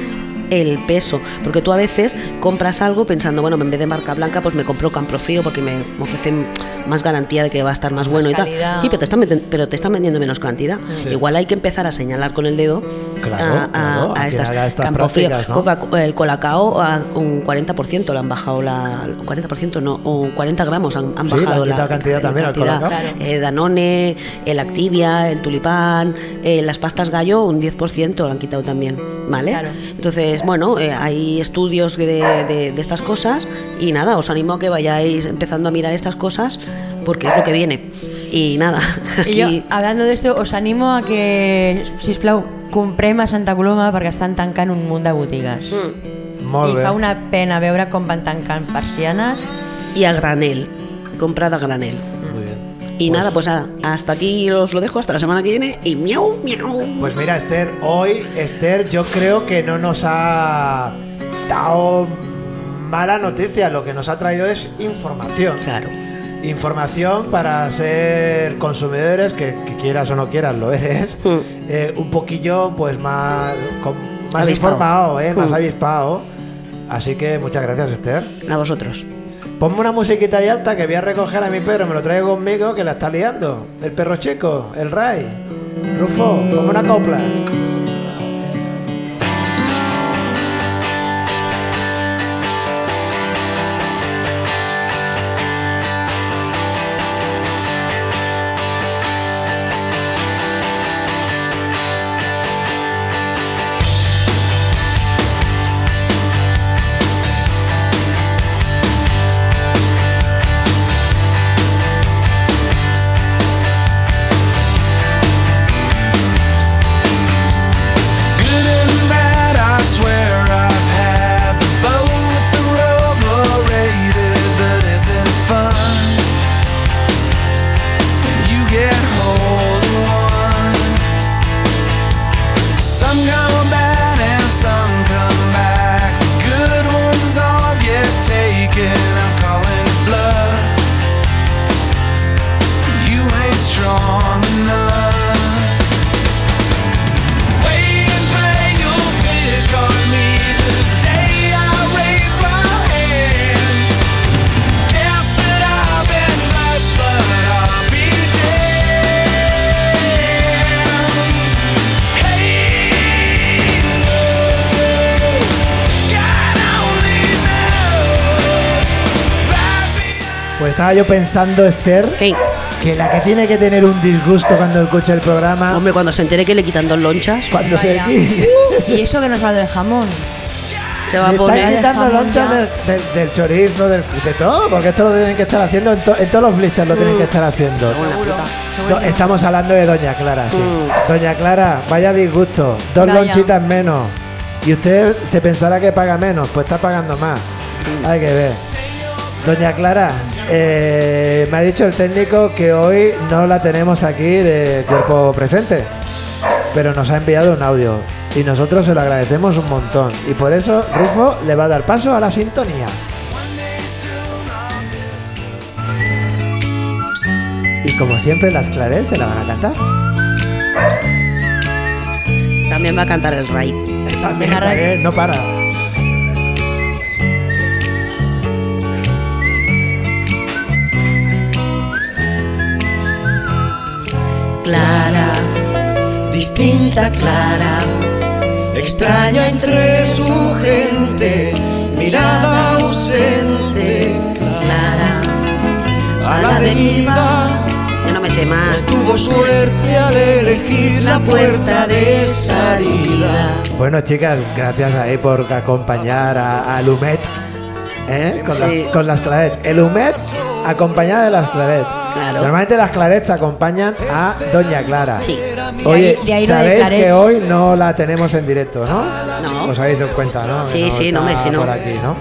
el peso. Porque tú a veces compras algo pensando, bueno, en vez de marca blanca, pues me compro Camprofío porque me ofrecen más garantía de que va a estar más, bueno y tal. Sí, pero te, están pero te están vendiendo menos cantidad. Sí. Igual hay que empezar a señalar con el dedo Claro, a, a- claro, a a estas, estas prácticas, ¿no? Coca- el colacao a un 40% le han bajado la... un 40% no, un 40 gramos han, han Sí, bajado quitado cantidad también al cantidad. colacao. Claro. Eh, Danone, el Activia, el Tulipán, eh, las pastas gallo, un 10% lo han quitado también, ¿vale? Claro. Entonces, bueno, eh, hay estudios de, de- de estas cosas y nada, os animo a que vayáis empezando a mirar estas cosas porque es lo que viene. Y nada, I jo, aquí... hablando d'esto, os animo a que, sisplau, comprem a Santa Coloma perquè estan tancant un munt de botigues. Mm. Molt I bé. fa una pena veure com van tancant persianes. Y a granel, comprada a granel. Y Pues- nada, pues nada, hasta aquí os lo dejo, hasta la semana que viene y miau, miau. Pues mira, Esther, hoy Esther yo creo que no nos ha dado mala noticia, lo que nos ha traído es información. Claro. Información para ser consumidores, que, que quieras o no quieras, lo eres, Mm. eh, un poquillo pues más, con- más Avispado. informado, ¿eh? más Mm. avispado. Así que muchas gracias, Esther. A vosotros. Ponme una musiquita ahí alta que voy a recoger a mi perro, me lo traigo conmigo que la está liando. El perro chico, el Ray. Rufo, ponme una copla. Estaba yo pensando, Esther, Hey, que la que tiene que tener un disgusto cuando escucha el programa, hombre, cuando se entere que le quitan dos lonchas. cuando se Vaya. Y eso que nos habla del jamón. Se va a Le poner. están quitando lonchas ya. del, del- del chorizo, del, de todo, porque esto lo tienen que estar haciendo, en, to- en todos los blisters lo tienen que estar haciendo. Do- Estamos hablando de Doña Clara, sí. Mm. Doña Clara, vaya disgusto, dos Vaya. lonchitas menos. Y usted se pensará que paga menos, pues está pagando más. Hay que ver. Doña Clara, eh, me ha dicho el técnico que hoy no la tenemos aquí de cuerpo presente, pero nos ha enviado un audio y nosotros se lo agradecemos un montón. Y por eso Rufo le va a dar paso a la sintonía. Y como siempre, las Claret se la van a cantar. También va a cantar el. También, Ray. también, no para. Clara, distinta Clara, extraña entre su gente, mirada ausente, Clara, a la deriva. No me sé más. Tuvo suerte al elegir la puerta de salida. Bueno, chicas, gracias ahí por acompañar a, a Lumet. ¿eh? Con, Sí. las, con las Claret. El Lumet acompañada de las Claret. Claro. Normalmente las Clarets acompañan a Doña Clara. Sí. Oye, De ahí- de ahí lo de sabéis que hoy no la tenemos en directo, ¿no? No. Os habéis dado cuenta, ¿no? Sí, sí, no me- sí, no. Por aquí, ¿no?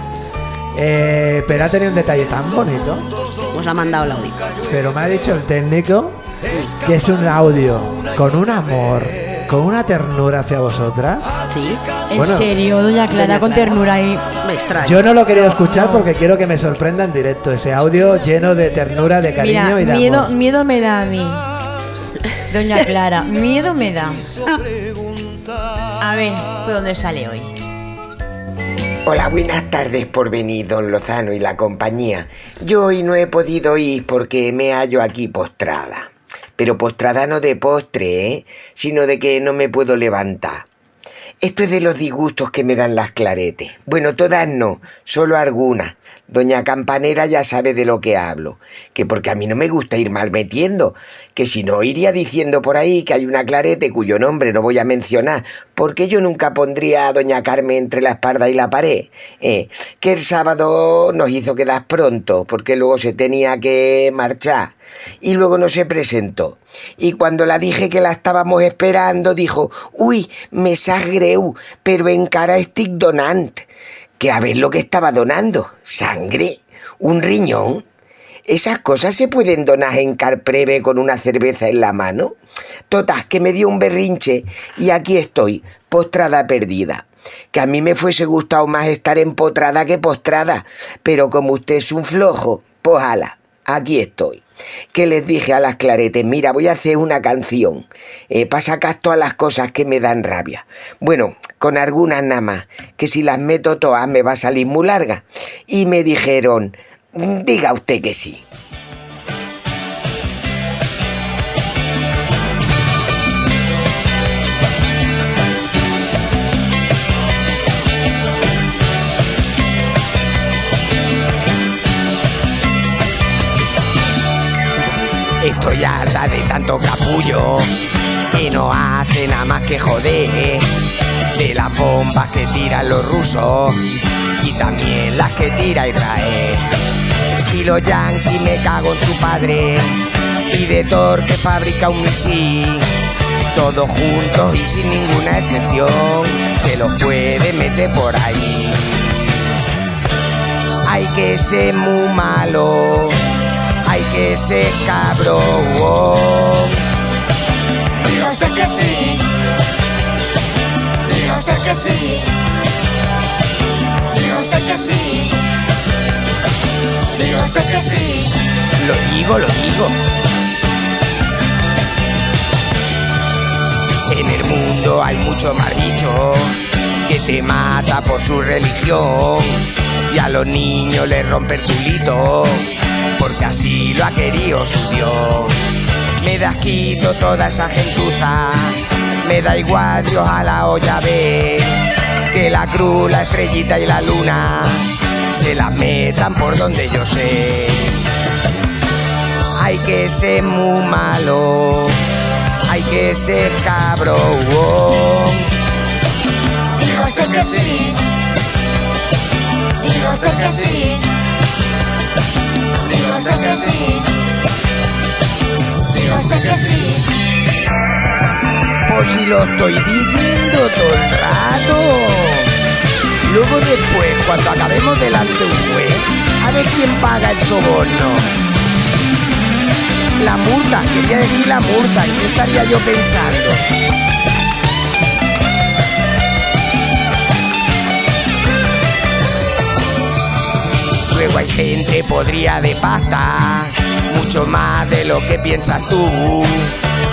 Eh, pero ha tenido un detalle tan bonito. Os ha mandado el audio. Pero me ha dicho el técnico que es un audio con un amor, con una ternura hacia vosotras. Sí. En Bueno. serio, doña Clara, con ternura ahí. Me extraña. Yo no lo quería escuchar porque quiero que me sorprenda en directo ese audio lleno de ternura, de cariño Mira, y de miedo, amor. miedo me da a mí. Doña Clara, miedo me da. A ver, ¿por dónde sale hoy? Hola, buenas tardes por venir, don Lozano y la compañía. Yo hoy no he podido ir porque me hallo aquí postrada. Pero postrada no de postre, ¿eh? Sino de que no me puedo levantar. Esto es de los disgustos que me dan las claretes. Bueno, todas no, solo algunas. Doña Campanera ya sabe de lo que hablo. Que porque a mí no me gusta ir mal metiendo. Que si no, iría diciendo por ahí que hay una clarete cuyo nombre no voy a mencionar. Porque yo nunca pondría a Doña Carmen entre la espalda y la pared. Eh, que el sábado nos hizo quedar pronto, porque luego se tenía que marchar. Y luego no se presentó. Y cuando la dije que la estábamos esperando, dijo, uy, me greu, pero encara estic donant. Que a ver lo que estaba donando. ¿Sangre? ¿Un riñón? ¿Esas cosas se pueden donar en carpreve con una cerveza en la mano? Totas, que me dio un berrinche y aquí estoy, postrada perdida. Que a mí me fuese gustado más estar empotrada que postrada, pero como usted es un flojo, pues ala, aquí estoy. Que les dije a las claretes, mira, voy a hacer una canción eh, para sacar todas las cosas que me dan rabia. Bueno, con algunas nada más, que si las meto todas me va a salir muy larga. Y me dijeron, diga usted que sí. Harta de tanto capullo que no hace nada más que joder. De las bombas que tiran los rusos y también las que tira Israel. Y los yanquis me cago en su padre y de Thor que fabrica un misil. Todos juntos y sin ninguna excepción se los puede meter por ahí. Hay que ser muy malo, hay que ser cabrón. Diga usted que sí. Diga usted que sí. Diga usted que sí. Diga usted que sí. Lo digo, lo digo. En el mundo hay mucho más bicho que te mata por su religión y a los niños les rompe el culito así lo ha querido su Dios. Me da quito toda esa gentuza, me da igual Dios a la olla ve que la cruz, la estrellita y la luna se las metan por donde yo sé. Hay que ser muy malo, hay que ser cabrón. Diga usted que sí. usted que sí. Usted que sí. Que sí. Si lo estoy diciendo todo el rato. Luego después, cuando acabemos delante de un juez, a ver quién paga el soborno. La multa, quería decir la multa, ¿en qué estaría yo pensando? Luego hay gente podría de pasta, mucho más de lo que piensas tú.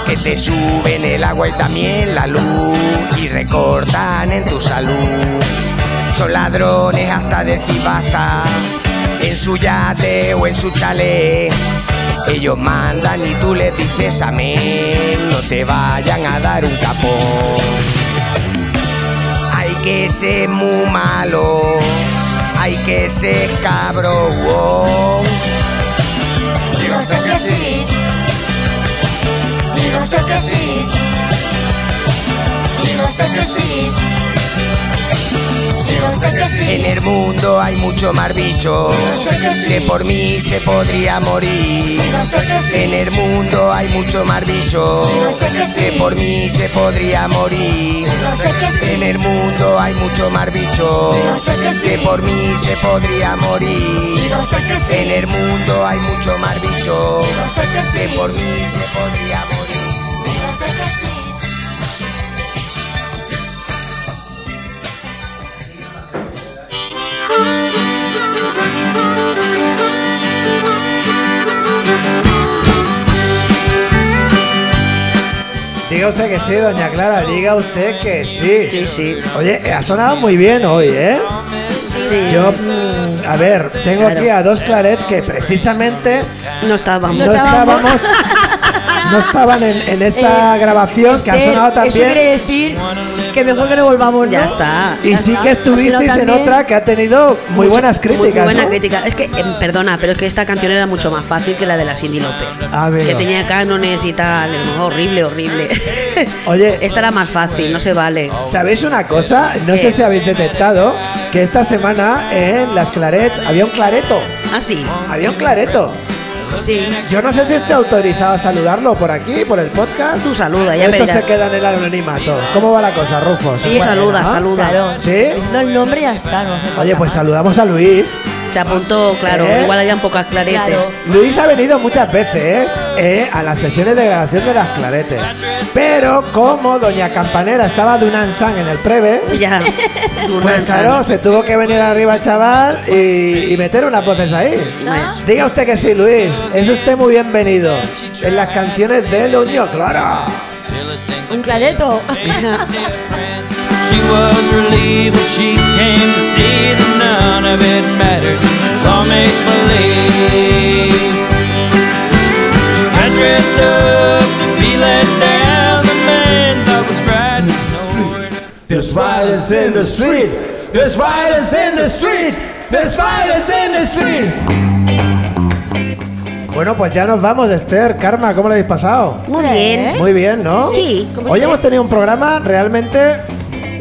Que te suben el agua y también la luz y recortan en tu salud. Son ladrones hasta decir basta, en su yate o en su chalet. Ellos mandan y tú les dices amén, no te vayan a dar un capón. Hay que ser muy malo, hay que ser cabrón. Diga usted que sí. Diga usted que sí. Diga usted que sí. En el mundo hay mucho más bichos que por mí se podría morir. En el mundo hay mucho más bichos que por mí se podría morir. En el mundo hay mucho más bichos que por mí se podría morir. En el mundo hay mucho más bichos que por mí se podría morir. Diga usted que sí, doña Clara, diga usted que sí. Sí, sí. Oye, ha sonado muy bien hoy, ¿eh? Sí. Yo, mm, a ver, tengo Claro. aquí a dos clarets que precisamente No estábamos. no estábamos, no estaban en, en esta Eh, grabación que ha Esther, sonado Eso también. quiere decir que mejor que no volvamos, ¿no? Ya está. Y ya sí está. que estuvisteis en también. otra que ha tenido muy buenas críticas. Muy, buena ¿no? crítica. Es que, em, perdona, pero es que esta canción era mucho más fácil que la de la Cindy López. A ver. Que tenía cánones y tal. Horrible, horrible. Oye. Esta era más fácil, no se vale. ¿Sabéis una cosa? No ¿Qué? sé si habéis detectado que esta semana en las clarets había un clareto. Ah, sí. Había un clareto. Sí. Yo no sé si esté autorizado a saludarlo por aquí, por el podcast. Tú saluda, ya Esto se queda en el anonimato. ¿Cómo va la cosa, Rufo? ¿Se Sí, saluda, no? saluda. Claro. ¿Sí? Diciendo el nombre ya está. No Oye, pues saludamos a Luis. Se apuntó, claro. ¿Eh? Igual habían pocas claretes. Claro. Luis ha venido muchas veces eh, a las sesiones de grabación de las claretes. Pero como Doña Campanera estaba de un ansán en el preve, Ya. pues claro, se tuvo que venir arriba el chaval y, y meter unas voces ahí. Diga usted que sí, Luis. Es usted muy bienvenido en las canciones de Doña Clara. Un clareto. She was relieved when she came to see that none of it mattered. It's all make believe. She got dressed up to be let down. The man thought was right. nowhere There's violence in the street. There's violence in the street. There's violence in the street. Bueno, pues ya nos vamos, Esther. Karma, ¿cómo lo habéis pasado? Muy bien. Muy bien, ¿no? Sí. Hoy hemos tenido un programa realmente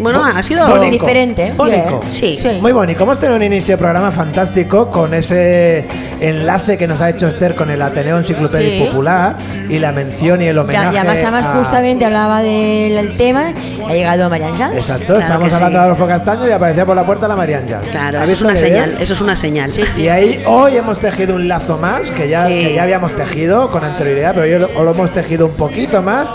Bueno, ha sido. Bónico. Diferente. Bónico. Sí. Sí. Muy bonito. Hemos tenido un inicio de programa fantástico con ese enlace que nos ha hecho Esther con el Ateneo Enciclopedia Sí. Popular y la mención y el homenaje. y además, además a- justamente hablaba del tema. Ha llegado María Ángel. Exacto, Claro estamos hablando sí. de Adolfo Castaño y aparecía por la puerta la María Ángel. Claro, ¿Habéis eso es una bien? señal. Eso es una señal. Y ahí hoy hemos tejido un lazo más que ya, que ya habíamos tejido con anterioridad, pero hoy lo, lo hemos tejido un poquito más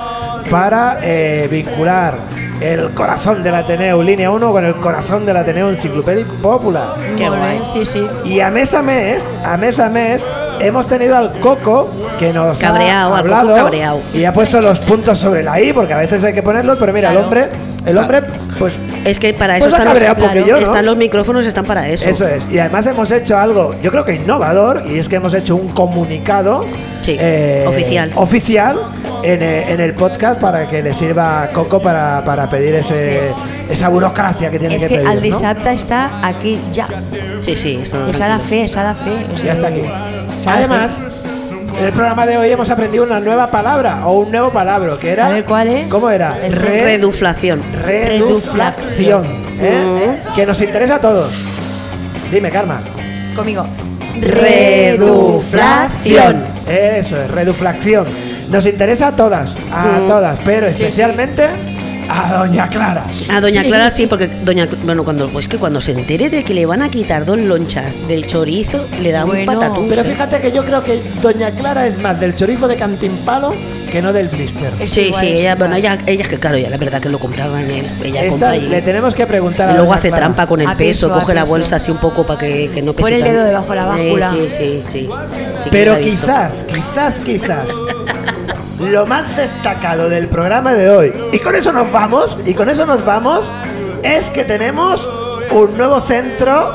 para eh, vincular el corazón del Ateneo Línea 1 con el corazón del Ateneo Enciclopedia Popular. Qué guay. Sí, sí. Y a mes a mes, a mes a mes, hemos tenido al Coco que nos ha al Coco hablado y ha puesto los puntos sobre la I, porque a veces hay que ponerlos, pero mira, el hombre, el hombre, pues Es que para Pues eso están, cabreado los, un poquillo, ¿no? están los micrófonos, están para eso. Eso es. Y además hemos hecho algo, yo creo que innovador, y es que hemos hecho un comunicado Sí, eh, oficial. oficial en, eh, en el podcast para que le sirva a Coco para, para pedir ese, esa burocracia que tiene Es que, que pedir. el ¿no? dissabte està aquí ja. Sí, sí, s'ha de fer, s'ha de fer. O Ya está aquí. Además, en el programa de hoy hemos aprendido una nueva palabra o un nuevo palabra que era. A ver, ¿cuál es? ¿Cómo era? Re- Reduflación. reduflación. ¿eh? Que nos interesa a todos. Dime, Karma. Conmigo. Reduflación. Eso es, reduflación. Nos interesa a todas, a todas, pero especialmente a Doña Clara. A Doña Clara sí, porque Doña bueno, cuando pues que cuando se entere de que le van a quitar dos lonchas del chorizo, le da Bueno, un patatús. Pero ¿eh? fíjate que yo creo que Doña Clara es más del chorizo de cantimpalo que no del blister. Es Sí, igual, sí, es ella, bueno, ella, ella es que claro, ya la verdad que lo compraba en él. Ella Esta compra le tenemos que preguntar y a luego Doña hace Clara. trampa con el A peso, coge la bolsa así un poco para que, que no pese Pone el dedo debajo de la báscula. Sí, sí, sí, sí. Sí que Pero quizás, quizás, quizás, lo más destacado del programa de hoy, y con eso nos vamos, y con eso nos vamos, es que tenemos un nuevo centro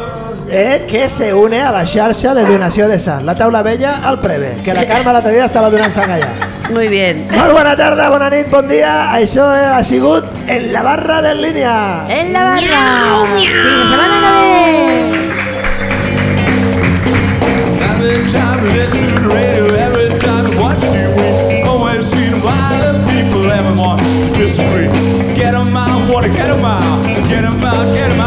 eh, que se une a la xarxa de donació de sang, la taula vella al Preve, que la Carme l'altre dia estava donant sang allà. Muy bien. Molt bona tarda, bona nit, bon dia, això ha sigut en la barra de línia. En la barra. Fin de semana otra vez. Every time I listen to the radio, every time them on, disagree. Get them out, wanna get out, get them out, get them out.